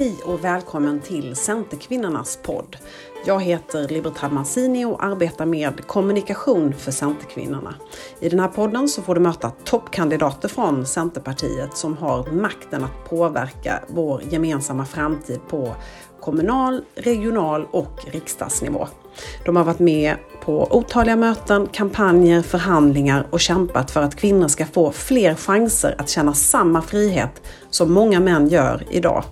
Hej och välkommen till Centerkvinnornas podd. Jag heter Libertad Mancini och arbetar med kommunikation för Centerkvinnorna. I den här podden så får du möta toppkandidater från Centerpartiet som har makten att påverka vår gemensamma framtid på kommunal, regional och riksdagsnivå. De har varit med på otaliga möten, kampanjer, förhandlingar och kämpat för att kvinnor ska få fler chanser att känna samma frihet som många män gör idag.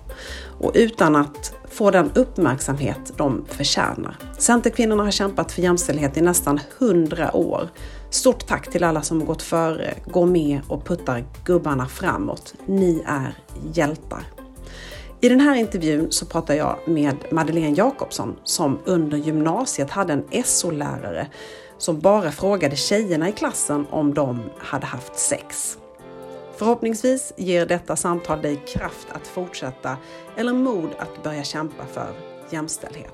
Och utan att få den uppmärksamhet de förtjänar. Centerkvinnorna har kämpat för jämställdhet i nästan 100 år. Stort tack till alla som har gått före, går med och puttar gubbarna framåt. Ni är hjältar. I den här intervjun så pratar jag med Madeleine Jakobsson som under gymnasiet hade en SO-lärare som bara frågade tjejerna i klassen om de hade haft sex. Förhoppningsvis ger detta samtal dig kraft att fortsätta eller mod att börja kämpa för jämställdhet.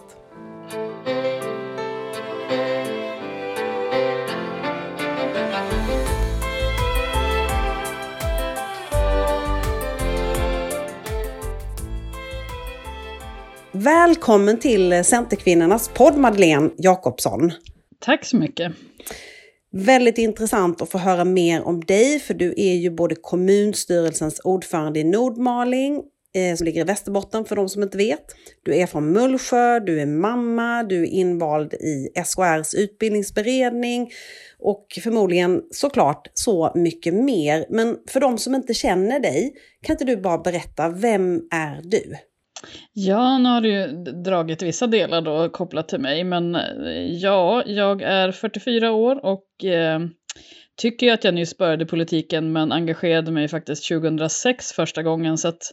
Välkommen till Centerkvinnornas podd Madeleine Jakobsson. Tack så mycket. Väldigt intressant att få höra mer om dig, för du är ju både kommunstyrelsens ordförande i Nordmaling, eh, som ligger i Västerbotten för de som inte vet. Du är från Mullsjö, du är mamma, du är invald i SKRs utbildningsberedning och förmodligen såklart så mycket mer. Men för de som inte känner dig, kan inte du bara berätta, vem är du? Ja, nu har du ju dragit vissa delar då kopplat till mig, men eh, ja, jag är 44 år och eh, tycker ju att jag nyss började politiken, men engagerade mig faktiskt 2006 första gången, så att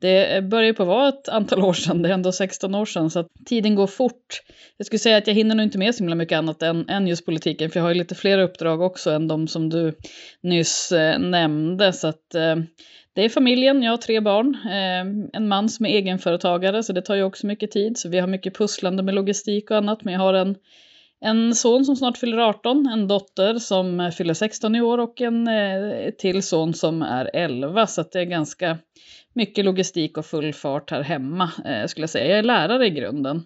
det eh, börjar på att vara ett antal år sedan, det är ändå 16 år sedan, så att tiden går fort. Jag skulle säga att jag hinner nog inte med så himla mycket annat än, än just politiken, för jag har ju lite fler uppdrag också än de som du nyss eh, nämnde, så att eh, det är familjen, jag har tre barn, eh, en man som är egenföretagare så det tar ju också mycket tid. Så vi har mycket pusslande med logistik och annat. Men jag har en, en son som snart fyller 18, en dotter som eh, fyller 16 i år och en eh, till son som är 11. Så det är ganska mycket logistik och full fart här hemma eh, skulle jag säga. Jag är lärare i grunden.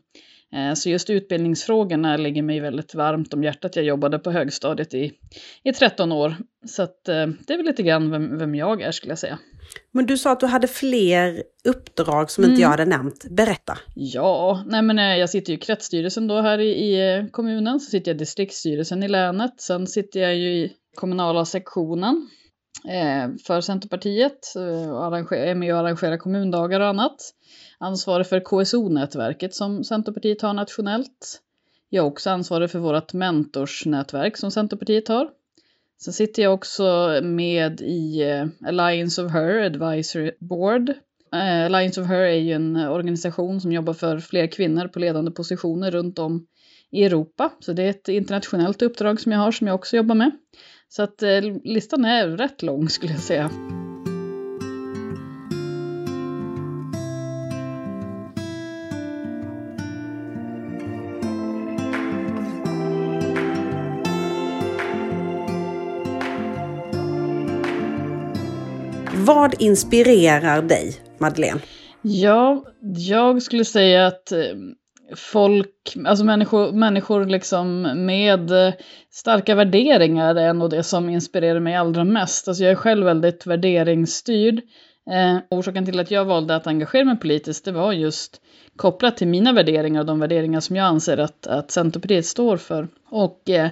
Eh, så just utbildningsfrågorna ligger mig väldigt varmt om hjärtat. Jag jobbade på högstadiet i, i 13 år. Så att, eh, det är väl lite grann vem, vem jag är skulle jag säga. Men du sa att du hade fler uppdrag som mm. inte jag hade nämnt. Berätta. Ja, nej men eh, jag sitter ju i kretsstyrelsen då här i, i kommunen. Så sitter jag i distriktsstyrelsen i länet. Sen sitter jag ju i kommunala sektionen för Centerpartiet. Och är med och arrangerar kommundagar och annat ansvarig för KSO-nätverket som Centerpartiet har nationellt. Jag är också ansvarig för vårt mentorsnätverk som Centerpartiet har. Sen sitter jag också med i eh, Alliance of Her Advisory Board. Eh, Alliance of Her är ju en organisation som jobbar för fler kvinnor på ledande positioner runt om i Europa. Så det är ett internationellt uppdrag som jag har som jag också jobbar med. Så att eh, listan är rätt lång skulle jag säga. Vad inspirerar dig, Madeleine? Ja, jag skulle säga att eh, folk, alltså människor, människor liksom med eh, starka värderingar är nog det som inspirerar mig allra mest. Alltså jag är själv väldigt värderingsstyrd. Eh, orsaken till att jag valde att engagera mig politiskt det var just kopplat till mina värderingar och de värderingar som jag anser att, att Centerpartiet står för. Och eh,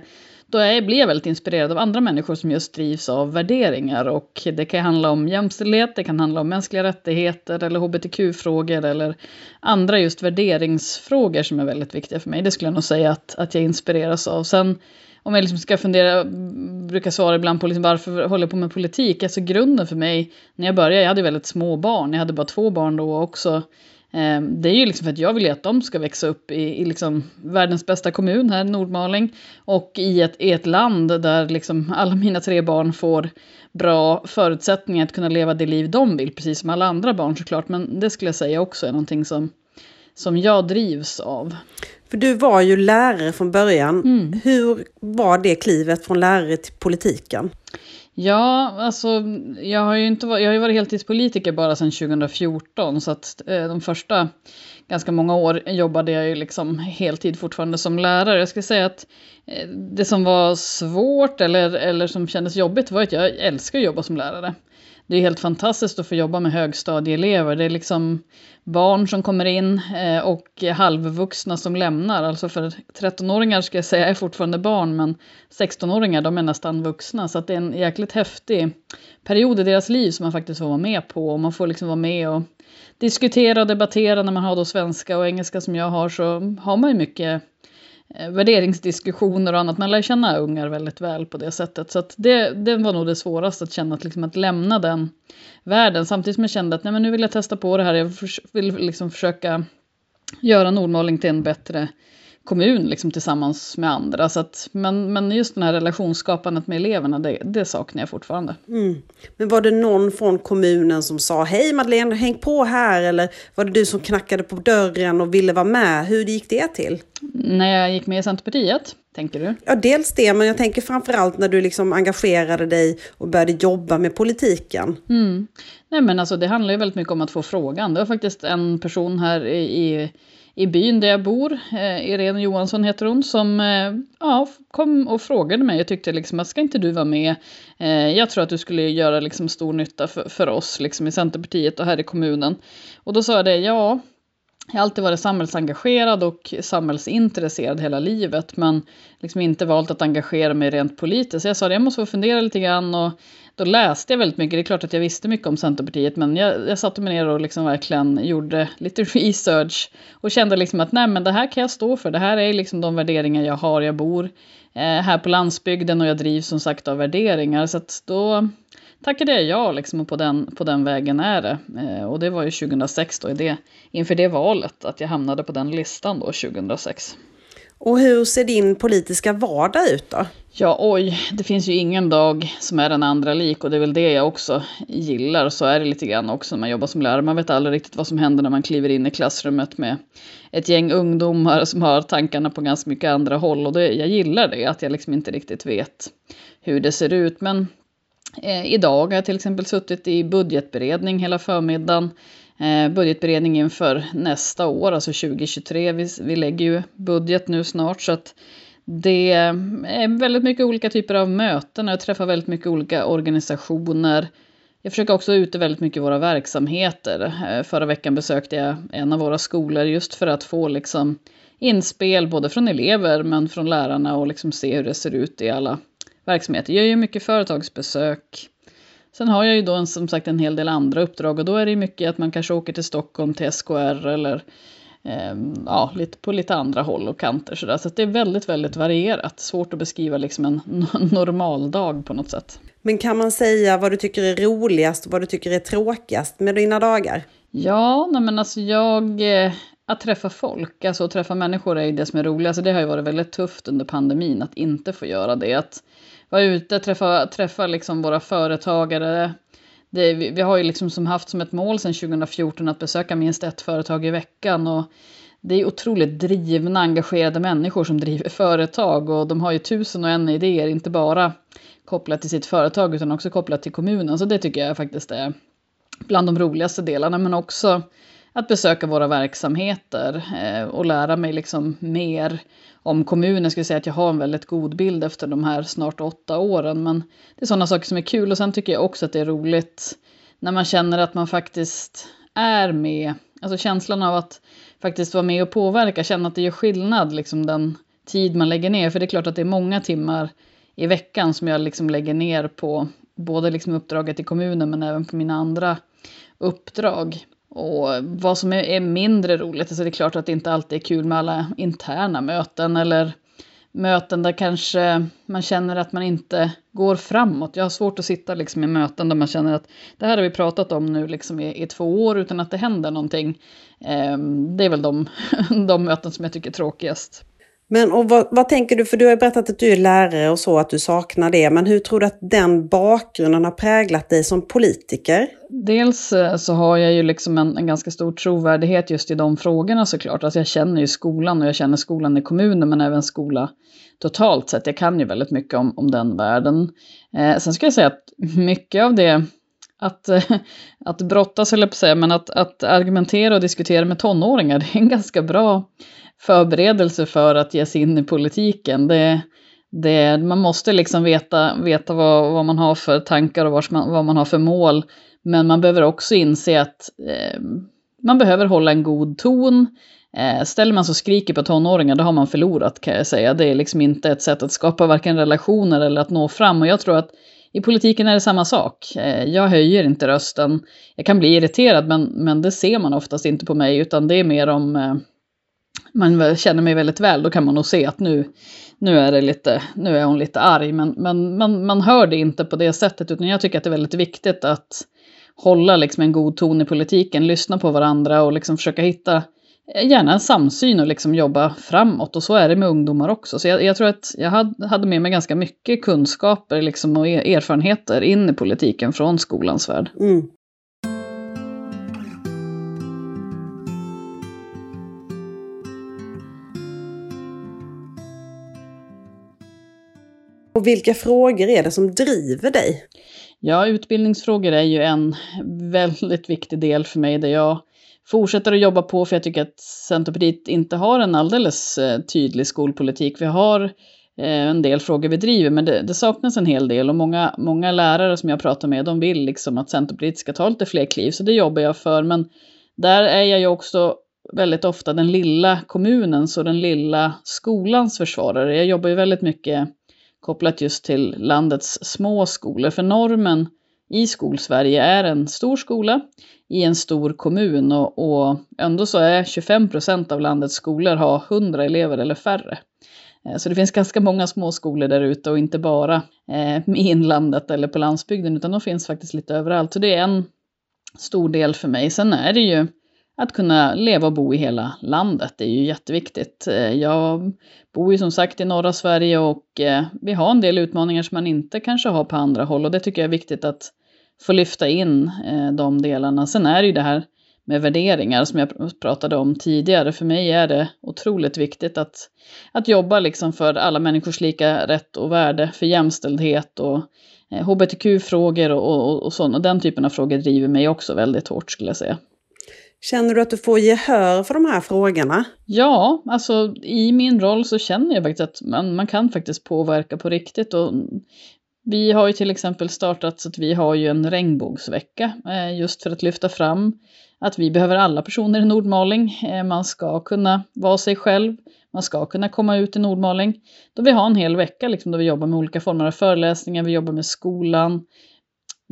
då är, blir jag väldigt inspirerad av andra människor som just drivs av värderingar. Och det kan handla om jämställdhet, det kan handla om mänskliga rättigheter eller hbtq-frågor eller andra just värderingsfrågor som är väldigt viktiga för mig. Det skulle jag nog säga att, att jag inspireras av. Sen om jag liksom ska fundera, brukar svara ibland på liksom varför jag håller på med politik. Alltså grunden för mig, när jag började, jag hade väldigt små barn, jag hade bara två barn då också. Eh, det är ju liksom för att jag vill att de ska växa upp i, i liksom världens bästa kommun här, Nordmaling, och i ett, i ett land där liksom alla mina tre barn får bra förutsättningar att kunna leva det liv de vill, precis som alla andra barn såklart. Men det skulle jag säga också är någonting som, som jag drivs av. För du var ju lärare från början. Mm. Hur var det klivet från lärare till politiken? Ja, alltså jag har ju inte varit, jag har ju varit heltidspolitiker bara sedan 2014 så att eh, de första ganska många år jobbade jag ju liksom heltid fortfarande som lärare. Jag skulle säga att eh, det som var svårt eller, eller som kändes jobbigt var att jag älskar att jobba som lärare det är helt fantastiskt att få jobba med högstadieelever. Det är liksom barn som kommer in eh, och halvvuxna som lämnar. Alltså för 13-åringar ska jag säga är fortfarande barn, men 16-åringar de är nästan vuxna. Så det är en jäkligt häftig period i deras liv som man faktiskt får vara med på. Och man får liksom vara med och diskutera och debattera när man har då svenska och engelska som jag har så har man ju mycket Eh, värderingsdiskussioner och annat. Man lär känna ungar väldigt väl på det sättet. Så det, det var nog det svåraste att känna, att, liksom, att lämna den världen. Samtidigt som jag kände att nej, men nu vill jag testa på det här. Jag vill liksom försöka göra Nordmaling till en bättre kommun liksom tillsammans med andra. Så att, men, men just den här relationsskapandet med eleverna, det, det saknar jag fortfarande. Mm. Men var det någon från kommunen som sa hej Madeleine, häng på här? Eller var det du som knackade på dörren och ville vara med? Hur gick det till? När jag gick med i Centerpartiet, tänker du? Ja, dels det, men jag tänker framförallt när du liksom engagerade dig och började jobba med politiken. Mm. Nej, men alltså det handlar ju väldigt mycket om att få frågan. Det var faktiskt en person här i, i i byn där jag bor, eh, Irene Johansson heter hon, som eh, ja, kom och frågade mig och tyckte liksom att ska inte du vara med? Eh, jag tror att du skulle göra liksom stor nytta för, för oss liksom i Centerpartiet och här i kommunen. Och då sa jag det, ja, jag har alltid varit samhällsengagerad och samhällsintresserad hela livet men liksom inte valt att engagera mig rent politiskt. Så jag sa att jag måste få fundera lite grann och då läste jag väldigt mycket. Det är klart att jag visste mycket om Centerpartiet men jag, jag satte mig ner och liksom verkligen gjorde lite research och kände liksom att nej men det här kan jag stå för. Det här är liksom de värderingar jag har. Jag bor eh, här på landsbygden och jag drivs som sagt av värderingar. Så att då tackade jag ja liksom och på den, på den vägen är det. Eh, och det var ju 2006 då, i det, inför det valet, att jag hamnade på den listan då 2006. Och hur ser din politiska vardag ut då? Ja, oj, det finns ju ingen dag som är den andra lik och det är väl det jag också gillar. Så är det lite grann också när man jobbar som lärare. Man vet aldrig riktigt vad som händer när man kliver in i klassrummet med ett gäng ungdomar som har tankarna på ganska mycket andra håll. Och det, jag gillar det, att jag liksom inte riktigt vet hur det ser ut. Men eh, idag har jag till exempel suttit i budgetberedning hela förmiddagen Eh, budgetberedning inför nästa år, alltså 2023. Vi, vi lägger ju budget nu snart så att det är väldigt mycket olika typer av möten. Jag träffar väldigt mycket olika organisationer. Jag försöker också ute väldigt mycket i våra verksamheter. Eh, förra veckan besökte jag en av våra skolor just för att få liksom inspel både från elever men från lärarna och liksom se hur det ser ut i alla verksamheter. Jag gör ju mycket företagsbesök. Sen har jag ju då en, som sagt en hel del andra uppdrag och då är det mycket att man kanske åker till Stockholm till SKR eller eh, ja, lite, på lite andra håll och kanter sådär. Så det är väldigt, väldigt varierat. Svårt att beskriva liksom en normal dag på något sätt. Men kan man säga vad du tycker är roligast och vad du tycker är tråkigast med dina dagar? Ja, nej men alltså jag... Eh, att träffa folk, alltså att träffa människor är ju det som är roligast. Alltså det har ju varit väldigt tufft under pandemin att inte få göra det. Att vara ute, träffa, träffa liksom våra företagare. Det, vi, vi, har ju liksom som haft som ett mål sedan 2014 att besöka minst ett företag i veckan. Och det är otroligt drivna, engagerade människor som driver företag och de har ju tusen och en idéer, inte bara kopplat till sitt företag utan också kopplat till kommunen. Så det tycker jag faktiskt är bland de roligaste delarna, men också att besöka våra verksamheter eh, och lära mig liksom mer om kommunen. Skulle säga att jag har en väldigt god bild efter de här snart åtta åren. Men det är sådana saker som är kul och sen tycker jag också att det är roligt när man känner att man faktiskt är med. Alltså känslan av att faktiskt vara med och påverka, känna att det gör skillnad, liksom den tid man lägger ner. För det är klart att det är många timmar i veckan som jag liksom lägger ner på både liksom uppdraget i kommunen men även på mina andra uppdrag. Och vad som är, mindre roligt, alltså det är klart att det inte alltid är kul med alla interna möten eller möten där kanske man känner att man inte går framåt. Jag har svårt att sitta liksom i möten där man känner att det här har vi pratat om nu liksom i, i två år utan att det händer någonting. Eh, det är väl de, de möten som jag tycker är tråkigast. Men och vad, vad, tänker du, för du har berättat att du är lärare och så, att du saknar det. Men hur tror du att den bakgrunden har präglat dig som politiker? Dels eh, så har jag ju liksom en, en ganska stor trovärdighet just i de frågorna såklart. Alltså jag känner ju skolan och jag känner skolan i kommunen men även skola totalt sett. Jag kan ju väldigt mycket om, om den världen. Eh, sen ska jag säga att mycket av det att, att brottas, eller på säga, men att, att argumentera och diskutera med tonåringar, det är en ganska bra förberedelse för att ge sig in i politiken. Det, det, man måste liksom veta, veta vad, vad man har för tankar och man, vad man har för mål. Men man behöver också inse att eh, man behöver hålla en god ton. Eh, ställer man sig och skriker på tonåringar, då har man förlorat kan jag säga. Det är liksom inte ett sätt att skapa varken relationer eller att nå fram. Och jag tror att i politiken är det samma sak. Eh, jag höjer inte rösten. Jag kan bli irriterad, men, men det ser man oftast inte på mig, utan det är mer om eh, man känner mig väldigt väl, då kan man nog se att nu, nu, är, det lite, nu är hon lite arg. Men, men man, man hör det inte på det sättet, utan jag tycker att det är väldigt viktigt att hålla liksom en god ton i politiken, lyssna på varandra och liksom försöka hitta gärna en samsyn och liksom jobba framåt. Och så är det med ungdomar också. Så jag, jag tror att jag hade, hade med mig ganska mycket kunskaper liksom och e-, erfarenheter in i politiken från skolans värld. Mm. Och vilka frågor är det som driver dig? Ja, utbildningsfrågor är ju en väldigt viktig del för mig där jag fortsätter att jobba på för jag tycker att Centerpartiet inte har en alldeles eh, tydlig skolpolitik. Vi har eh, en del frågor vi driver men det, det, saknas en hel del och många, många lärare som jag pratar med de vill liksom att Centerpartiet ska ta lite fler kliv så det jobbar jag för men där är jag ju också väldigt ofta den lilla kommunens och den lilla skolans försvarare. Jag jobbar ju väldigt mycket kopplat just till landets små skolor. För normen i skolsverige är en stor skola i en stor kommun och, och ändå så är 25 procent av landets skolor har 100 elever eller färre. Eh, så det finns ganska många små skolor där ute och inte bara eh, i inlandet eller på landsbygden utan de finns faktiskt lite överallt. Så det är en stor del för mig. Sen är det ju att kunna leva och bo i hela landet det är ju jätteviktigt. Eh, jag bor ju som sagt i norra Sverige och eh, vi har en del utmaningar som man inte kanske har på andra håll och det tycker jag är viktigt att få lyfta in eh, de delarna. Sen är det ju det här med värderingar som jag pratade om tidigare. För mig är det otroligt viktigt att, att jobba liksom för alla människors lika rätt och värde, för jämställdhet och hbtq-frågor och, och, och, sånt. Och den typen av frågor driver mig också väldigt hårt skulle jag säga. Känner du att du får gehör för de här frågorna? Ja, alltså i min roll så känner jag faktiskt att man, man kan faktiskt påverka på riktigt. Och vi har ju till exempel startat så att vi har ju en regnbågsvecka eh, just för att lyfta fram att vi behöver alla personer i Nordmaling. Eh, man ska kunna vara sig själv, man ska kunna komma ut i Nordmaling. Då vi har en hel vecka liksom, då vi jobbar med olika former av föreläsningar, vi jobbar med skolan,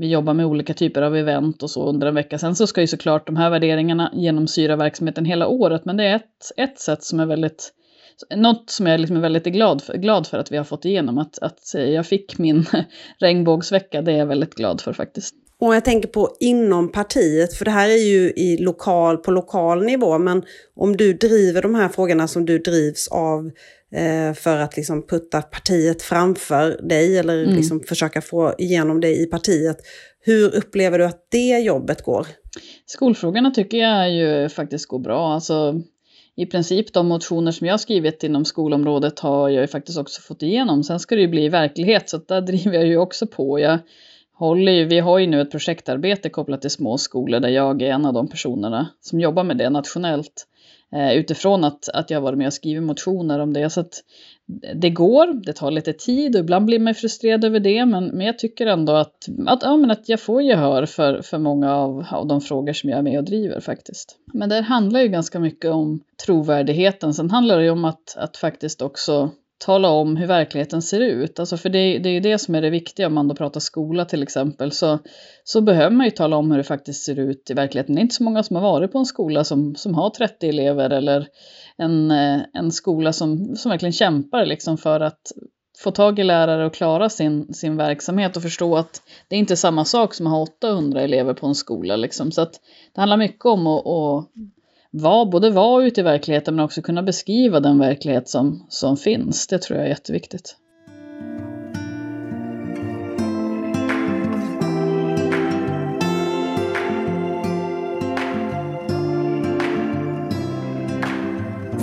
vi jobbar med olika typer av event och så under en vecka. Sen så ska ju såklart de här värderingarna genomsyra verksamheten hela året, men det är ett, ett sätt som är väldigt något som jag liksom är väldigt glad för, glad för att vi har fått igenom, att, att jag fick min regnbågsvecka, det är jag väldigt glad för faktiskt. Och jag tänker på inom partiet, för det här är ju i lokal, på lokal nivå, men om du driver de här frågorna som du drivs av för att liksom putta partiet framför dig eller mm. liksom försöka få igenom det i partiet. Hur upplever du att det jobbet går? Skolfrågorna tycker jag ju faktiskt går bra. Alltså, I princip de motioner som jag skrivit inom skolområdet har jag ju faktiskt också fått igenom. Sen ska det ju bli verklighet så där driver jag ju också på. Jag håller ju, vi har ju nu ett projektarbete kopplat till små skolor där jag är en av de personerna som jobbar med det nationellt. Eh, utifrån att, att jag varit med och skrivit motioner om det. Så att det går, det tar lite tid och ibland blir man frustrerad över det. Men, men jag tycker ändå att, att, ja, men att jag får gehör för, för många av, av de frågor som jag är med och driver faktiskt. Men det handlar ju ganska mycket om trovärdigheten. Sen handlar det ju om att, att faktiskt också tala om hur verkligheten ser ut. Alltså för det, det är ju det som är det viktiga om man då pratar skola till exempel. Så, så behöver man ju tala om hur det faktiskt ser ut i verkligheten. Det är inte så många som har varit på en skola som, som har 30 elever eller en, eh, en skola som, som verkligen kämpar liksom för att få tag i lärare och klara sin, sin verksamhet och förstå att det är inte samma sak som att ha 800 elever på en skola. Liksom. Så att det handlar mycket om att, att var, både vara ute i verkligheten men också kunna beskriva den verklighet som, som finns. Det tror jag är jätteviktigt.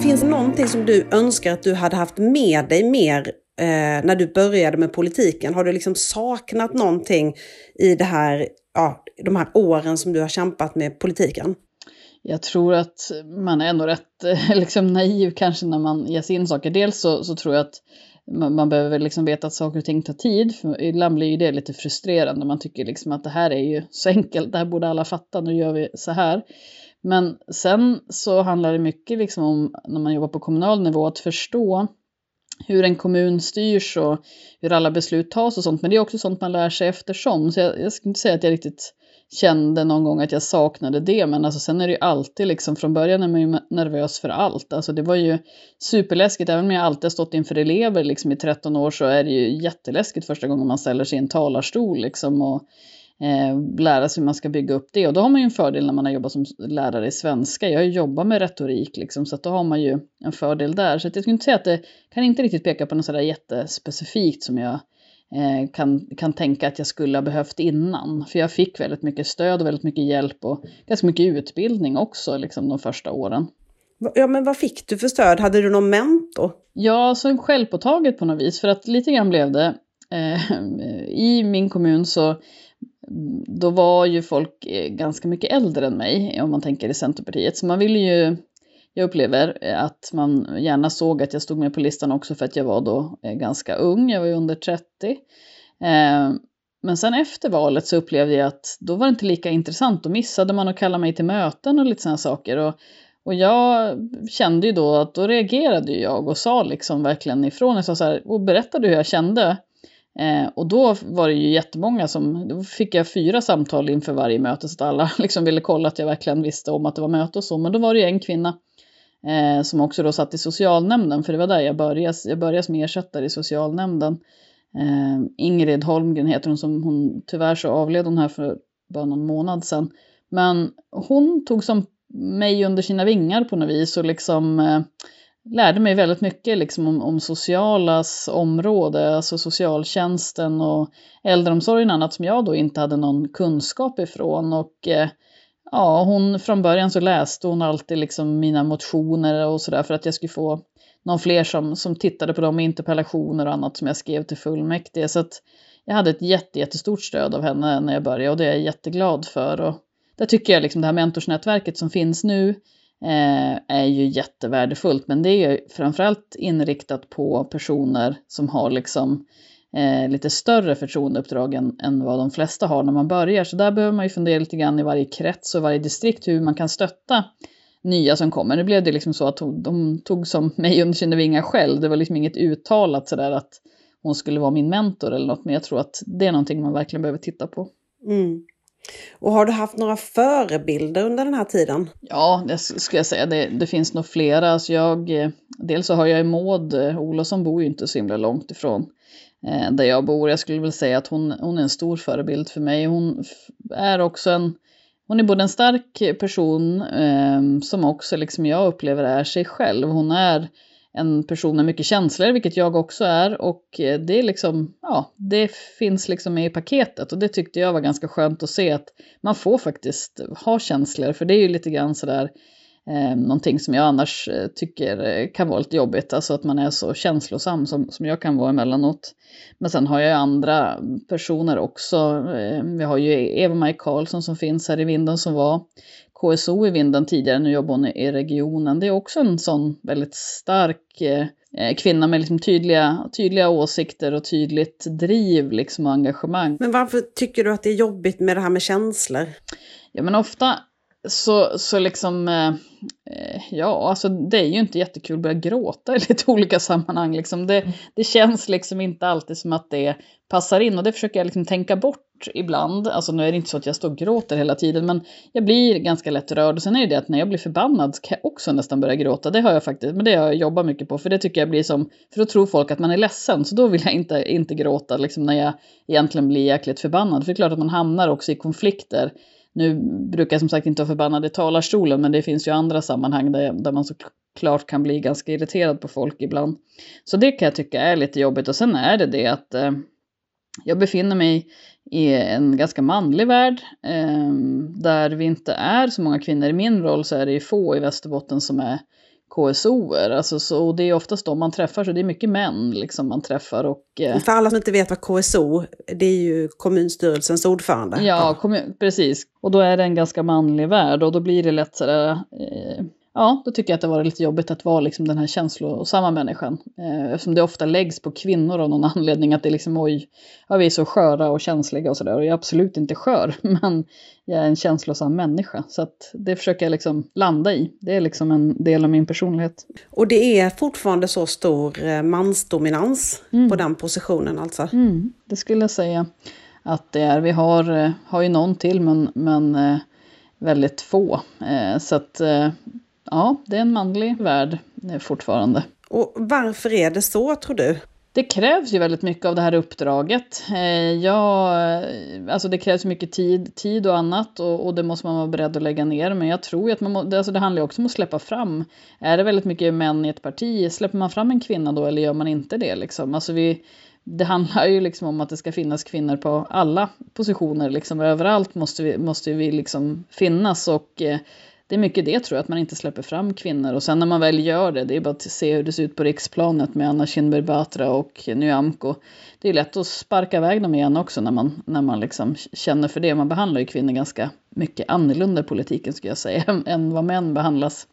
Finns det någonting som du önskar att du hade haft med dig mer eh, när du började med politiken? Har du liksom saknat någonting i det här, ja, de här åren som du har kämpat med politiken? Jag tror att man är ändå rätt eh, liksom, naiv kanske när man ger sig in saker. Dels så, så tror jag att man, man behöver liksom veta att saker och ting tar tid. För ibland blir ju det lite frustrerande. Man tycker liksom att det här är ju så enkelt, det här borde alla fatta, nu gör vi så här. Men sen så handlar det mycket liksom om när man jobbar på kommunal nivå att förstå hur en kommun styrs och hur alla beslut tas och sånt. Men det är också sånt man lär sig eftersom. Så jag, jag skulle inte säga att jag riktigt kände någon gång att jag saknade det. Men alltså sen är det ju alltid liksom, från början är man ju nervös för allt. Alltså det var ju superläskigt, även om jag alltid har stått inför elever liksom i 13 år så är det ju jätteläskigt första gången man ställer sig i en talarstol liksom och eh, lära sig hur man ska bygga upp det. Och då har man ju en fördel när man har jobbat som lärare i svenska. Jag har ju jobbat med retorik liksom, så att då har man ju en fördel där. Så att jag skulle inte säga att det kan inte riktigt peka på något sådär jättespecifikt som jag kan, kan tänka att jag skulle ha behövt innan. För jag fick väldigt mycket stöd och väldigt mycket hjälp och ganska mycket utbildning också liksom de första åren. Ja, men vad fick du för stöd? Hade du någon mentor? Ja, så självpåtaget på något vis. För att lite grann blev det. Eh, I min kommun så då var ju folk eh, ganska mycket äldre än mig om man tänker i Centerpartiet. Så man ville ju, jag upplever eh, att man gärna såg att jag stod med på listan också för att jag var då eh, ganska ung, jag var ju under 30. Eh, men sen efter valet så upplevde jag att då var det inte lika intressant. Då missade man att kalla mig till möten och lite sådana saker. Och, och jag kände ju då att då reagerade jag och sa liksom verkligen ifrån. Jag sa så här, och berättade hur jag kände. Eh, och då var det ju jättemånga som, då fick jag fyra samtal inför varje möte så att alla liksom ville kolla att jag verkligen visste om att det var möte och så. Men då var det ju en kvinna eh, som också då satt i socialnämnden, för det var där jag började, jag började som ersättare i socialnämnden. Eh, Ingrid Holmgren heter hon, som hon, tyvärr så avled hon här för bara någon månad sedan. Men hon tog som mig under sina vingar på något vis och liksom eh, lärde mig väldigt mycket liksom om, om socialas område, alltså socialtjänsten och äldreomsorgen och annat som jag då inte hade någon kunskap ifrån. Och eh, ja, hon från början så läste hon alltid liksom mina motioner och sådär för att jag skulle få någon fler som, som tittade på de interpellationer och annat som jag skrev till fullmäktige. Så att jag hade ett jätte, jättestort stöd av henne när jag började och det är jag jätteglad för. Och där tycker jag liksom det här mentorsnätverket som finns nu eh, är ju jättevärdefullt. Men det är ju framförallt inriktat på personer som har liksom eh, lite större förtroendeuppdrag än, än vad de flesta har när man börjar. Så där behöver man ju fundera lite grann i varje krets och varje distrikt hur man kan stötta nya som kommer. Nu blev det liksom så att de tog som mig under sina vingar själv. Det var liksom inget uttalat sådär att hon skulle vara min mentor eller något. Men jag tror att det är någonting man verkligen behöver titta på. Mm. Och har du haft några förebilder under den här tiden? Ja, det skulle jag säga. Det, det finns nog flera. Alltså jag, eh, dels så har jag Maud eh, Olofsson bor ju inte så himla långt ifrån eh, där jag bor. Jag skulle väl säga att hon, hon är en stor förebild för mig. Hon är också en, hon är både en stark person eh, som också liksom jag upplever är sig själv. Hon är en person med mycket känslor, vilket jag också är. Och eh, det är liksom, ja, det finns liksom med i paketet. Och det tyckte jag var ganska skönt att se att man får faktiskt ha känslor. För det är ju lite grann sådär, eh, någonting som jag annars eh, tycker eh, kan vara lite jobbigt. Alltså att man är så känslosam som, som jag kan vara emellanåt. Men sen har jag andra personer också. Vi har ju Eva-Maj Karlsson som finns här i vinden som var KSO i vinden tidigare, nu jobbar hon i regionen. Det är också en sån väldigt stark eh, kvinna med liksom tydliga, tydliga åsikter och tydligt driv liksom och engagemang. Men varför tycker du att det är jobbigt med det här med känslor? Ja men ofta så, så liksom, eh, eh, ja alltså det är ju inte jättekul att börja gråta i lite olika sammanhang. Liksom. Det, det känns liksom inte alltid som att det passar in och det försöker jag liksom tänka bort ibland. Alltså nu är det inte så att jag står och gråter hela tiden men jag blir ganska lätt rörd. Och sen är det det att när jag blir förbannad kan jag också nästan börja gråta. Det har jag faktiskt, men det har jag jobbat mycket på för det tycker jag blir som, för då tror folk att man är ledsen så då vill jag inte, inte gråta liksom när jag egentligen blir jäkligt förbannad. För det är klart att man hamnar också i konflikter nu brukar jag som sagt inte vara förbannad i talarstolen, men det finns ju andra sammanhang där, där man såklart kan bli ganska irriterad på folk ibland. Så det kan jag tycka är lite jobbigt. Och sen är det det att eh, jag befinner mig i en ganska manlig värld eh, där vi inte är så många kvinnor. I min roll så är det ju få i Västerbotten som är KSOer. Alltså, så, och det är oftast de man träffar, så det är mycket män liksom, man träffar. Och, eh... För alla som inte vet vad KSO, det är ju kommunstyrelsens ordförande. Ja. Kommun, precis. Och då är det en ganska manlig värld och då blir det lätt sådär, eh, ja, då tycker jag att det var lite jobbigt att vara liksom den här känslosamma människan. Eh, eftersom det ofta läggs på kvinnor av någon anledning att det liksom oj, ja, vi är så sköra och känsliga och sådär. Och jag är absolut inte skör, men jag är en känslosam människa. Så att det försöker jag liksom landa i. Det är liksom en del av min personlighet. Och det är fortfarande så stor eh, mansdominans mm. på den positionen alltså? Mm, det skulle jag säga att det är. Vi har, eh, har ju någon till men, men eh, väldigt få. Så att ja, det är en manlig värld fortfarande. Och varför är det så tror du? Det krävs ju väldigt mycket av det här uppdraget. Eh, ja, alltså det krävs mycket tid, tid och annat och, och, det måste man vara beredd att lägga ner. Men jag tror ju att man må, alltså det handlar också om att släppa fram. Är det väldigt mycket män i ett parti, släpper man fram en kvinna då eller gör man inte det? Liksom? Alltså vi, det handlar ju liksom om att det ska finnas kvinnor på alla positioner. Liksom. Överallt måste vi, måste vi liksom finnas. och eh, det är mycket det tror jag, att man inte släpper fram kvinnor. Och sen när man väl gör det, det är bara att se hur det ser ut på riksplanet med Anna Kinberg Batra och Nyamko. Det är lätt att sparka iväg dem igen också när man, när man liksom känner för det. Man behandlar ju kvinnor ganska mycket annorlunda i politiken skulle jag säga, än vad män behandlas.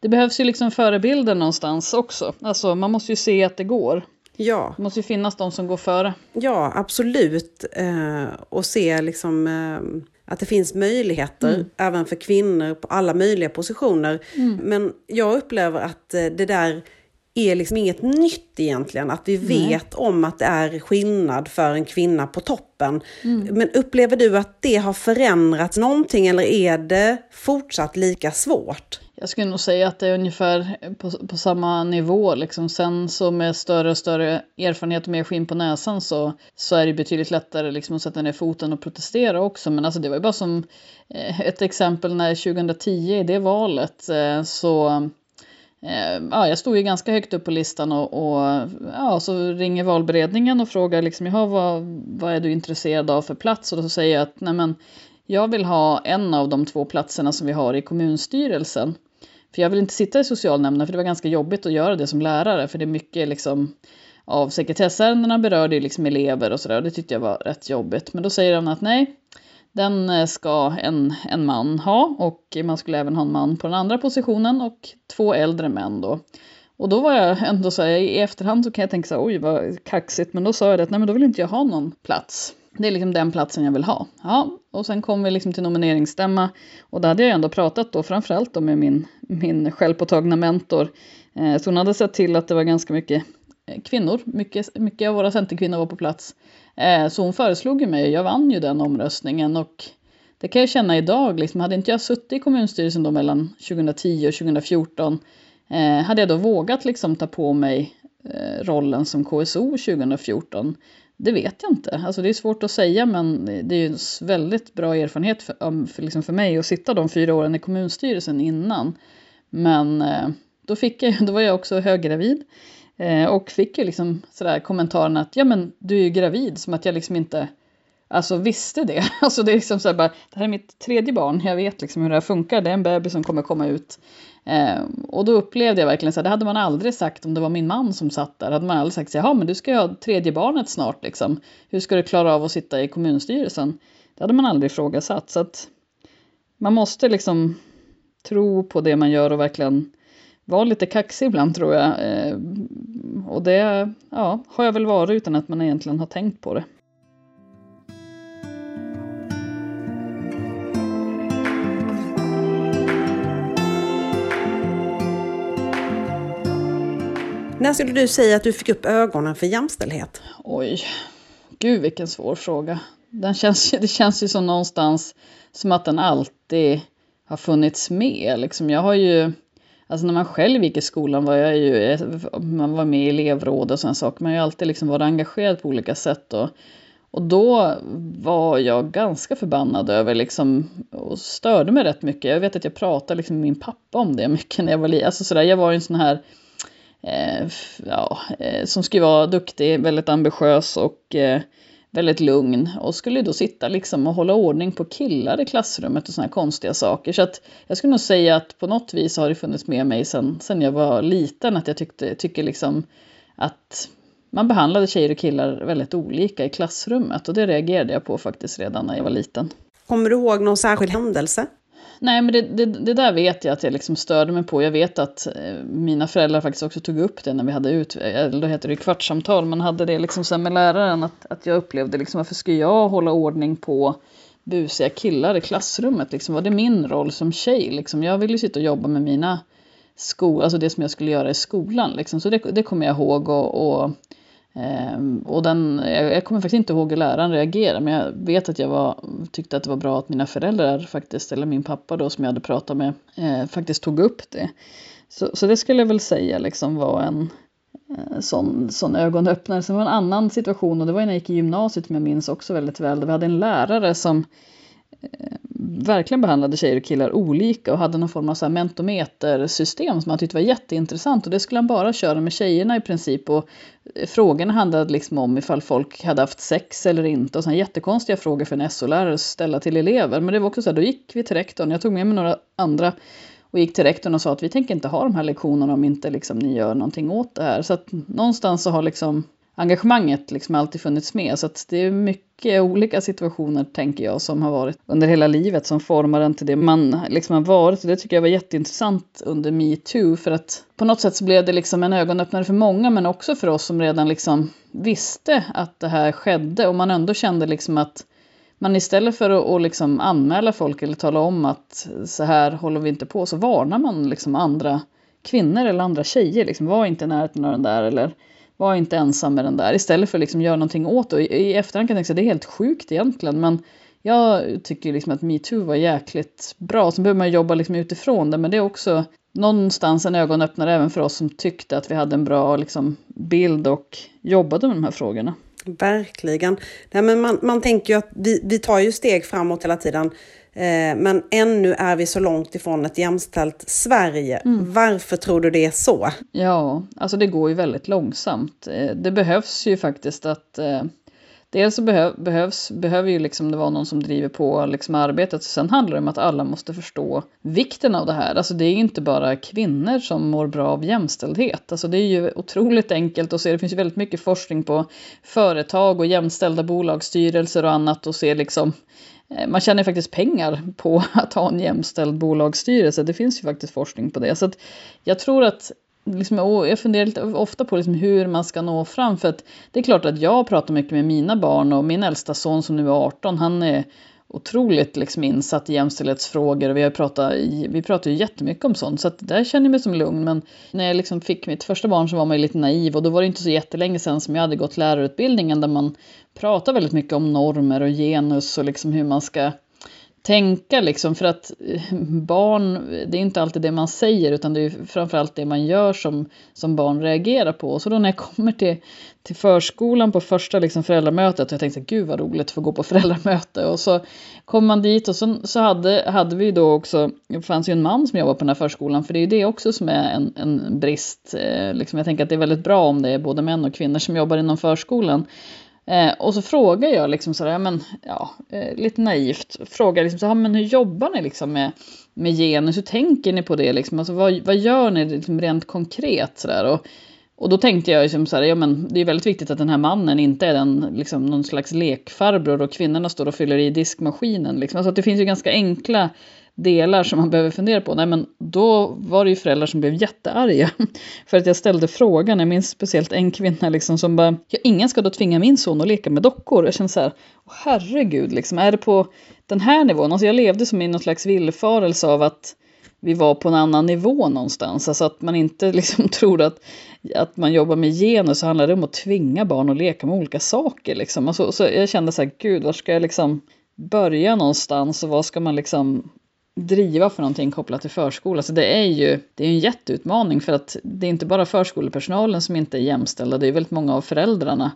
Det behövs ju liksom förebilder någonstans också. Alltså man måste ju se att det går. Ja. Det måste ju finnas de som går före. Ja, absolut. Eh, och se liksom eh att det finns möjligheter mm. även för kvinnor på alla möjliga positioner. Mm. Men jag upplever att eh, det där är liksom inget nytt egentligen. Att vi vet mm. om att det är skillnad för en kvinna på toppen. Mm. Men upplever du att det har förändrats någonting eller är det fortsatt lika svårt? Jag skulle nog säga att det är ungefär på, på samma nivå. Liksom. Sen så med större och större erfarenhet och mer skinn på näsan så, så är det betydligt lättare liksom, att sätta ner foten och protestera också. Men alltså, det var ju bara som eh, ett exempel när 2010 i det valet eh, så eh, ja, jag stod ju ganska högt upp på listan och, och ja, så ringer valberedningen och frågar liksom, Jaha, vad, vad är du intresserad av för plats? Och då säger jag att nej men, jag vill ha en av de två platserna som vi har i kommunstyrelsen. För jag vill inte sitta i socialnämnden för det var ganska jobbigt att göra det som lärare för det är mycket liksom av sekretessärendena berörde liksom elever och sådär och det tyckte jag var rätt jobbigt. Men då säger han att nej, den eh, ska en, en man ha och man skulle även ha en man på den andra positionen och två äldre män då. Och då var jag ändå så här, i efterhand så kan jag tänka så här, oj vad kaxigt, men då sa jag det att nej men då vill inte jag ha någon plats. Det är liksom den platsen jag vill ha. Ja, och sen kom vi liksom till nomineringsstämma och där hade jag ändå pratat då framförallt då med min, min självpåtagna mentor. Eh, så hon hade sett till att det var ganska mycket eh, kvinnor, mycket, mycket av våra centerkvinnor var på plats. Eh, så hon föreslog ju mig, jag vann ju den omröstningen och det kan jag känna idag, liksom, hade inte jag suttit i kommunstyrelsen då mellan 2010 och 2014 eh, hade jag då vågat liksom ta på mig eh, rollen som KSO 2014 det vet jag inte. Alltså det är svårt att säga men det är ju en väldigt bra erfarenhet för, för, liksom för mig att sitta de fyra åren i kommunstyrelsen innan. Men eh, då, fick jag, då var jag också höggravid eh, och fick ju liksom sådär kommentaren att ja men du är ju gravid som att jag liksom inte alltså visste det. Alltså det är liksom så bara, det här är mitt tredje barn, jag vet liksom hur det här funkar, det är en bebis som kommer komma ut. Eh, och då upplevde jag verkligen så här, det hade man aldrig sagt om det var min man som satt där. Hade man aldrig sagt så jaha men du ska ju ha tredje barnet snart liksom. Hur ska du klara av att sitta i kommunstyrelsen? Det hade man aldrig ifrågasatt. Så att man måste liksom tro på det man gör och verkligen vara lite kaxig ibland tror jag. Eh, och det ja, har jag väl varit utan att man egentligen har tänkt på det. När skulle du säga att du fick upp ögonen för jämställdhet? Oj, gud vilken svår fråga. Den känns, det känns ju som någonstans som att den alltid har funnits med. Liksom jag har ju, alltså när man själv gick i skolan var jag ju, man var med i elevråd och sådana saker. Man har ju alltid liksom varit engagerad på olika sätt. Och, och då var jag ganska förbannad över liksom, och störde mig rätt mycket. Jag vet att jag pratade liksom med min pappa om det mycket när jag var liten. Alltså jag var en sån här eh, ja, eh, som skulle vara duktig, väldigt ambitiös och eh, väldigt lugn och skulle då sitta liksom och hålla ordning på killar i klassrummet och såna här konstiga saker. Så att jag skulle nog säga att på något vis har det funnits med mig sen, sen jag var liten att jag tyckte, tycker liksom att man behandlade tjejer och killar väldigt olika i klassrummet och det reagerade jag på faktiskt redan när jag var liten. Kommer du ihåg någon särskild händelse? Nej, men det, det, det, där vet jag att jag liksom störde mig på. Jag vet att eh, mina föräldrar faktiskt också tog upp det när vi hade ut, eh, eller då heter det kvartssamtal, man hade det liksom sen med läraren att, att jag upplevde liksom varför ska jag hålla ordning på busiga killar i klassrummet liksom? Var det min roll som tjej liksom? Jag ville ju sitta och jobba med mina skor, alltså det som jag skulle göra i skolan liksom. Så det, det kommer jag ihåg och, och Ehm, och den, jag, kommer faktiskt inte ihåg hur läraren reagerade men jag vet att jag var, tyckte att det var bra att mina föräldrar faktiskt, eller min pappa då som jag hade pratat med, eh, faktiskt tog upp det. Så, så det skulle jag väl säga liksom var en eh, sån, sån ögonöppnare. Sen var en annan situation och det var när jag gick i gymnasiet som jag minns också väldigt väl. Där vi hade en lärare som eh, verkligen behandlade tjejer och killar olika och hade någon form av så här mentometersystem som han tyckte var jätteintressant och det skulle han bara köra med tjejerna i princip och eh, frågorna handlade liksom om ifall folk hade haft sex eller inte och sen jättekonstiga frågor för en SO-lärare att ställa till elever. Men det var också så här, då gick vi till rektorn, jag tog med mig några andra och gick till rektorn och sa att vi tänker inte ha de här lektionerna om inte liksom ni gör någonting åt det här. Så att någonstans så har liksom engagemanget liksom alltid funnits med. Så att det är mycket olika situationer, tänker jag, som har varit under hela livet som formar en till det man liksom har varit. Och det tycker jag var jätteintressant under metoo, för att på något sätt så blev det liksom en ögonöppnare för många, men också för oss som redan liksom visste att det här skedde och man ändå kände liksom att man istället för att, att liksom anmäla folk eller tala om att så här håller vi inte på, så varnar man liksom andra kvinnor eller andra tjejer. Liksom, var inte i närheten av den där eller var inte ensam med den där. Istället för att liksom göra någonting åt det. I, I efterhand kan jag tänka att det är helt sjukt egentligen. Men jag tycker liksom att metoo var jäkligt bra. Sen behöver man jobba liksom utifrån det. Men det är också någonstans en ögonöppnare även för oss som tyckte att vi hade en bra liksom, bild och jobbade med de här frågorna. Verkligen. Nej, men man, man tänker ju att vi, vi tar ju steg framåt hela tiden. Eh, men ännu är vi så långt ifrån ett jämställt Sverige. Mm. Varför tror du det är så? Ja, alltså det går ju väldigt långsamt. Eh, det behövs ju faktiskt att eh, Dels så behöv, behövs, behöver ju liksom det vara någon som driver på liksom arbetet. Sen handlar det om att alla måste förstå vikten av det här. Alltså det är inte bara kvinnor som mår bra av jämställdhet. Alltså det är ju otroligt enkelt att se. Det finns ju väldigt mycket forskning på företag och jämställda bolagsstyrelser och annat och se liksom eh, man tjänar faktiskt pengar på att ha en jämställd bolagsstyrelse. Det finns ju faktiskt forskning på det. Så jag tror att Liksom, jag funderar lite ofta på liksom hur man ska nå fram. För att det är klart att jag pratar mycket med mina barn och min äldsta son som nu är 18, han är otroligt liksom insatt i jämställdhetsfrågor och vi, har pratat, vi pratar ju jättemycket om sånt så att där känner jag mig som lugn. Men när jag liksom fick mitt första barn så var man ju lite naiv och då var det inte så jättelänge sedan som jag hade gått lärarutbildningen där man pratar väldigt mycket om normer och genus och liksom hur man ska tänka liksom för att eh, barn, det är inte alltid det man säger utan det är framförallt det man gör som, som barn reagerar på. Så då när jag kommer till, till förskolan på första liksom föräldramötet och jag tänkte gud vad roligt att få gå på föräldramöte och så kom man dit och så, så hade, hade vi då också, det fanns ju en man som jobbade på den här förskolan för det är ju det också som är en, en brist. Eh, liksom jag tänker att det är väldigt bra om det är både män och kvinnor som jobbar inom förskolan. Eh, och så frågar jag liksom sådär, men, ja, eh, lite naivt, frågar liksom så men hur jobbar ni liksom med, med genus, hur tänker ni på det liksom, alltså vad, vad gör ni liksom rent konkret sådär? Och, och då tänkte jag liksom så här, ja men det är väldigt viktigt att den här mannen inte är den, liksom, någon slags lekfarbror och kvinnorna står och fyller i diskmaskinen. Liksom. Alltså att det finns ju ganska enkla delar som man behöver fundera på. Nej, men då var det ju föräldrar som blev jättearga för att jag ställde frågan. Jag minns speciellt en kvinna liksom som bara, ja, ingen ska då tvinga min son att leka med dockor. Jag känner så här, oh, herregud, liksom, är det på den här nivån? Alltså jag levde som i någon slags villfarelse av att vi var på en annan nivå någonstans. Alltså att man inte liksom tror att, att man jobbar med genus så handlar det om att tvinga barn att leka med olika saker. Liksom. Alltså, så jag kände så här, gud, var ska jag liksom börja någonstans och vad ska man liksom driva för någonting kopplat till förskola. Så det är ju det är en jätteutmaning för att det är inte bara förskolepersonalen som inte är jämställda, det är väldigt många av föräldrarna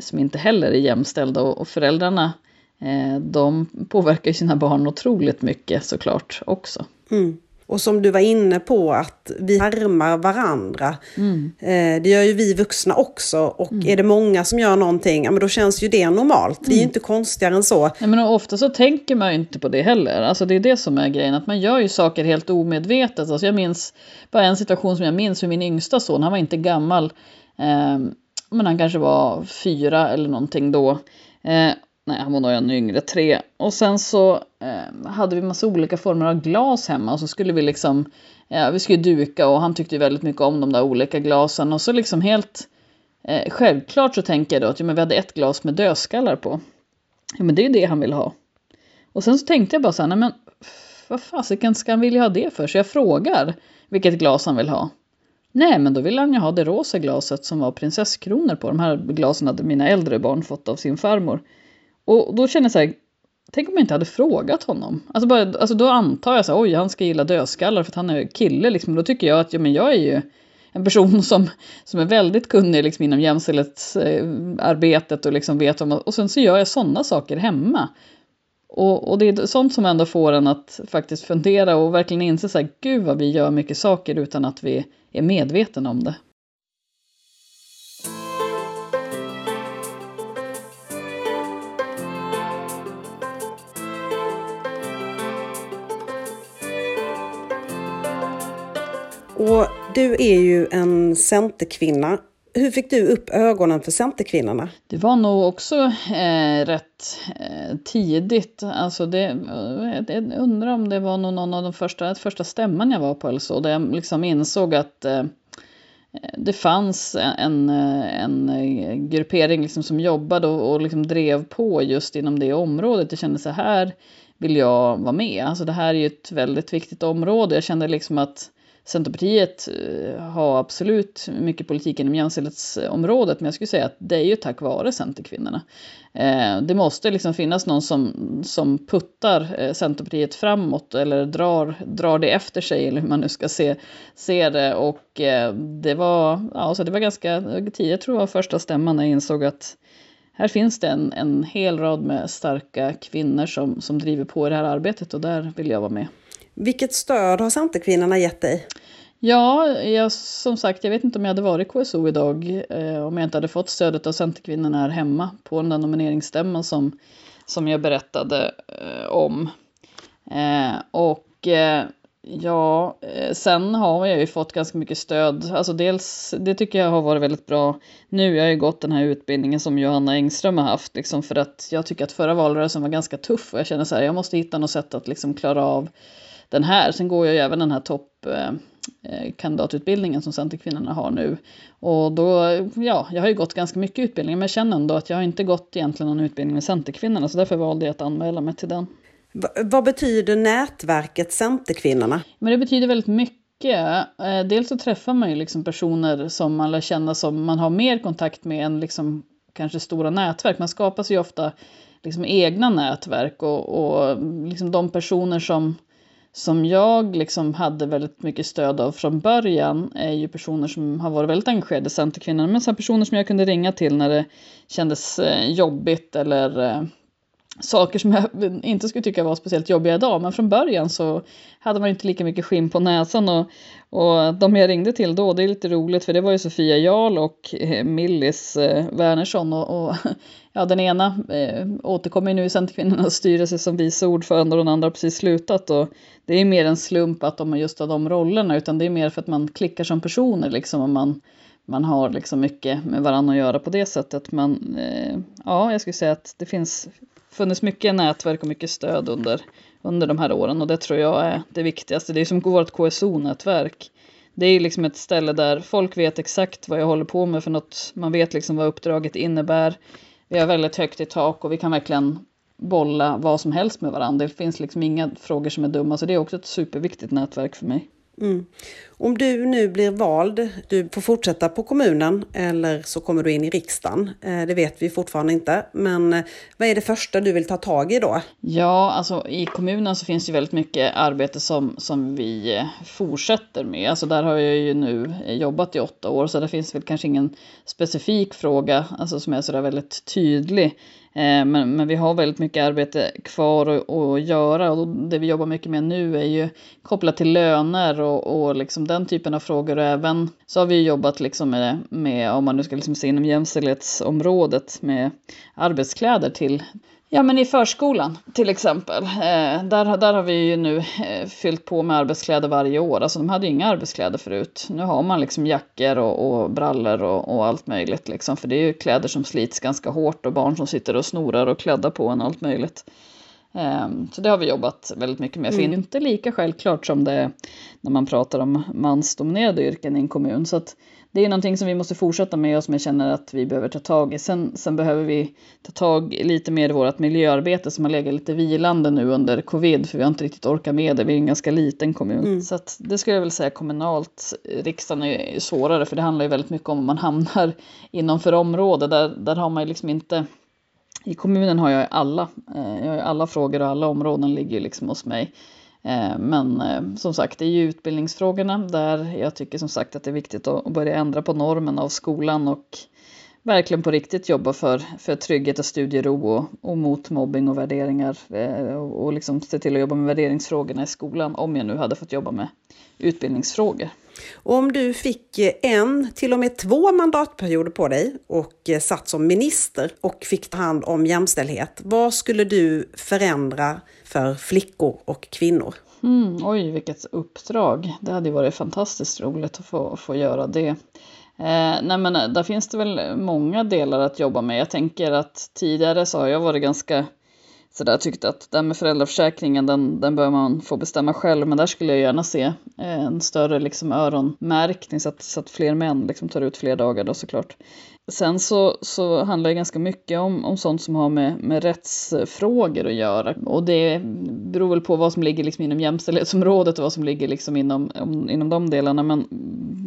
som inte heller är jämställda och, föräldrarna eh, de påverkar ju sina barn otroligt mycket såklart också. Mm. Och som du var inne på att vi härmar varandra. Mm. Eh, det gör ju vi vuxna också. Och mm. är det många som gör någonting, ja men då känns ju det normalt. Mm. Det är ju mm. inte konstigare än så. Ja, men ofta så tänker man ju inte på det heller. Alltså det är det som är grejen, att man gör ju saker helt omedvetet. Alltså jag minns bara en situation som jag minns för min yngsta son, han var inte gammal. Eh, men han kanske var fyra eller någonting då. Eh, nej, han var nog ännu yngre, tre. Och sen så eh, hade vi massa olika former av glas hemma och så skulle vi liksom, eh, vi skulle duka och han tyckte väldigt mycket om de där olika glasen och så liksom helt eh, självklart så tänker jag då att ja, men vi hade ett glas med dödskallar på. Ja, men det är ju det han vill ha. Och sen så tänkte jag bara så här, nej men vad fasiken ska han vilja ha det för? Så jag frågar vilket glas han vill ha. Nej, men då ville han ju ha det rosa glaset som var prinsesskronor på. De här glasen hade mina äldre barn fått av sin farmor. Och då känner jag så här, tänk om jag inte hade frågat honom. Alltså, bara, alltså då antar jag så här, oj han ska gilla dödskallar för att han är kille liksom. Då tycker jag att ja, men jag är ju en person som, som är väldigt kunnig liksom, inom jämställdhetsarbetet och liksom vet om och sen så gör jag sådana saker hemma. Och, och det är sånt som ändå får en att faktiskt fundera och verkligen inse så här, gud vad vi gör mycket saker utan att vi är medvetna om det. Och du är ju en centerkvinna. Hur fick du upp ögonen för Centerkvinnorna? Det var nog också eh, rätt eh, tidigt. Alltså det, eh, jag undrar om det var någon av de första, första stämman jag var på eller så. Där jag liksom insåg att eh, det fanns en, eh, en eh, gruppering liksom som jobbade och, och liksom drev på just inom det området. Jag kände så här vill jag vara med. Alltså det här är ju ett väldigt viktigt område. Jag kände liksom att Centerpartiet eh, har absolut mycket politik inom jämställdhetsområdet, men jag skulle säga att det är ju tack vare Centerkvinnorna. Eh, det måste liksom finnas någon som, som puttar eh, Centerpartiet framåt eller drar, drar det efter sig, eller hur man nu ska se, se det. Och det var, alltså det var ganska tidigt, jag tror det var första stämman när jag insåg att här finns det en, en hel rad med starka kvinnor som, som driver på i det här arbetet och där vill jag vara med. Vilket stöd har Centerkvinnorna gett dig? Ja, jag, som sagt, jag vet inte om jag hade varit KSO idag eh, om jag inte hade fått stödet av Centerkvinnorna här hemma på den där nomineringsstämman som, som jag berättade eh, om. Eh, och eh, ja, eh, sen har jag ju fått ganska mycket stöd. Alltså dels, det tycker jag har varit väldigt bra nu. Jag har ju gått den här utbildningen som Johanna Engström har haft, liksom för att jag tycker att förra valrörelsen var ganska tuff och jag känner så här, jag måste hitta något sätt att liksom klara av den här. Sen går jag ju även den här toppkandidatutbildningen eh, som Centerkvinnorna har nu. Och då, ja, jag har ju gått ganska mycket utbildning men jag känner ändå att jag har inte gått egentligen någon utbildning med Centerkvinnorna så därför valde jag att anmäla mig till den. V vad betyder nätverket Centerkvinnorna? Men det betyder väldigt mycket. Eh, dels så träffar man ju liksom personer som man lär känna som man har mer kontakt med än liksom kanske stora nätverk. Man skapar sig ju ofta liksom egna nätverk och, och liksom de personer som som jag liksom hade väldigt mycket stöd av från början är ju personer som har varit väldigt engagerade i Centerkvinnorna, men så personer som jag kunde ringa till när det kändes eh, jobbigt eller eh, saker som jag inte skulle tycka var speciellt jobbiga idag. Men från början så hade man inte lika mycket skinn på näsan och, och de jag ringde till då, det är lite roligt för det var ju Sofia Jarl och eh, Millis eh, Wernersson och, och ja, den ena eh, återkommer nu i Centerkvinnornas styrelse som vice ordförande och den andra har precis slutat och det är mer en slump att de just har de rollerna utan det är mer för att man klickar som personer liksom och man man har liksom mycket med varandra att göra på det sättet. Men eh, ja, jag skulle säga att det finns funnits mycket nätverk och mycket stöd under, under de här åren och det tror jag är det viktigaste. Det är som vårt KSO-nätverk. Det är liksom ett ställe där folk vet exakt vad jag håller på med för något. Man vet liksom vad uppdraget innebär. Vi har väldigt högt i tak och vi kan verkligen bolla vad som helst med varandra. Det finns liksom inga frågor som är dumma, så det är också ett superviktigt nätverk för mig. Mm. Om du nu blir vald, du får fortsätta på kommunen eller så kommer du in i riksdagen. Eh, det vet vi fortfarande inte. Men eh, vad är det första du vill ta tag i då? Ja, alltså i kommunen så finns det väldigt mycket arbete som, som vi eh, fortsätter med. Alltså där har jag ju nu jobbat i åtta år så det finns väl kanske ingen specifik fråga alltså som är sådär väldigt tydlig. Eh, men, men vi har väldigt mycket arbete kvar att, att göra och det vi jobbar mycket med nu är ju kopplat till löner och, och liksom den typen av frågor. Och även så har vi jobbat liksom med, med, om man nu ska liksom se inom jämställdhetsområdet, med arbetskläder till Ja, men i förskolan till exempel. Eh, där, där har vi ju nu eh, fyllt på med arbetskläder varje år. Alltså de hade ju inga arbetskläder förut. Nu har man liksom jackor och, och brallor och, och, allt möjligt liksom. För det är ju kläder som slits ganska hårt och barn som sitter och snorar och kläddar på en allt möjligt. Eh, så det har vi jobbat väldigt mycket med. Mm. För det är inte lika självklart som det är när man pratar om mansdominerade yrken i en kommun. Så att det är någonting som vi måste fortsätta med och som jag känner att vi behöver ta tag i. Sen, sen behöver vi ta tag lite mer i vårt miljöarbete som har legat lite vilande nu under covid för vi har inte riktigt orkat med det. Vi är en ganska liten kommun. Mm. Så att det skulle jag väl säga kommunalt. Riksdagen är svårare för det handlar ju väldigt mycket om man hamnar inom för område. Där, där har man ju liksom inte i kommunen har jag alla, eh, jag har alla frågor och alla områden ligger liksom hos mig. Eh, men eh, som sagt, det är ju utbildningsfrågorna där jag tycker som sagt att det är viktigt att börja ändra på normen av skolan och verkligen på riktigt jobba för, för trygghet och studiero och, och mot mobbing och värderingar eh, och, och liksom se till att jobba med värderingsfrågorna i skolan om jag nu hade fått jobba med utbildningsfrågor. Om du fick en, till och med två mandatperioder på dig och satt som minister och fick ta hand om jämställdhet, vad skulle du förändra för flickor och kvinnor. Mm, oj, vilket uppdrag. Det hade varit fantastiskt roligt att få, få göra det. Eh, nej men eh, där finns det väl många delar att jobba med. Jag tänker att tidigare så har jag varit ganska sådär tyckt att det här med föräldraförsäkringen den, den bör man få bestämma själv. Men där skulle jag gärna se eh, en större liksom öronmärkning så att, så att fler män liksom tar ut fler dagar då såklart. Sen så, så handlar det ganska mycket om, om sånt som har med, med rättsfrågor att göra. Och det beror väl på vad som ligger liksom inom jämställdhetsområdet och vad som ligger liksom inom, om, inom de delarna. Men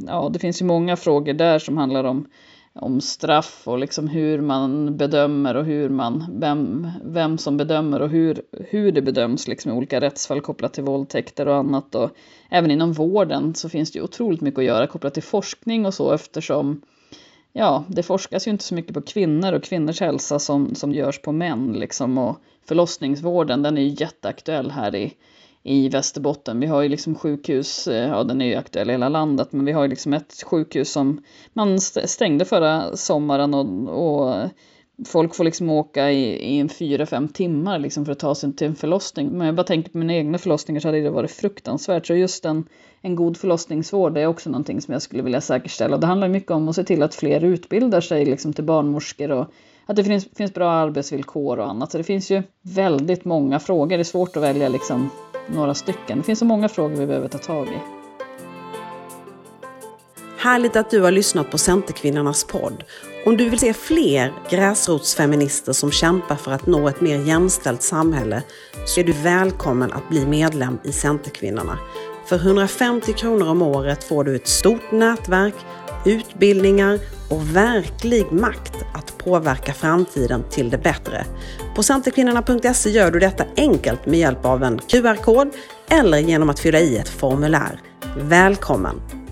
ja, det finns ju många frågor där som handlar om, om straff och liksom hur man bedömer och hur man, vem, vem som bedömer och hur, hur det bedöms liksom i olika rättsfall kopplat till våldtäkter och annat. Och även inom vården så finns det ju otroligt mycket att göra kopplat till forskning och så eftersom ja, det forskas ju inte så mycket på kvinnor och kvinnors hälsa som, som görs på män. Liksom. Och förlossningsvården, den är ju jätteaktuell här i, i Västerbotten. Vi har ju liksom sjukhus, eh, ja den är ju aktuell i hela landet, men vi har ju liksom ett sjukhus som man stängde förra sommaren och, och folk får liksom åka i, i en fyra, fem timmar liksom för att ta sig till en förlossning. Men jag bara tänker på mina egna förlossningar så hade det varit fruktansvärt. Så just en, en god förlossningsvård är också någonting som jag skulle vilja säkerställa. Det handlar mycket om att se till att fler utbildar sig liksom till barnmorskor och att det finns, finns bra arbetsvillkor och annat. Så det finns ju väldigt många frågor. Det är svårt att välja liksom några stycken. Det finns så många frågor vi behöver ta tag i. Härligt att du har lyssnat på Centerkvinnornas podd. Om du vill se fler gräsrotsfeminister som kämpar för att nå ett mer jämställt samhälle så är du välkommen att bli medlem i Centerkvinnorna. För 150 kronor om året får du ett stort nätverk, utbildningar och verklig makt att påverka framtiden till det bättre. På centerkvinnorna.se gör du detta enkelt med hjälp av en QR-kod eller genom att fylla i ett formulär. Välkommen!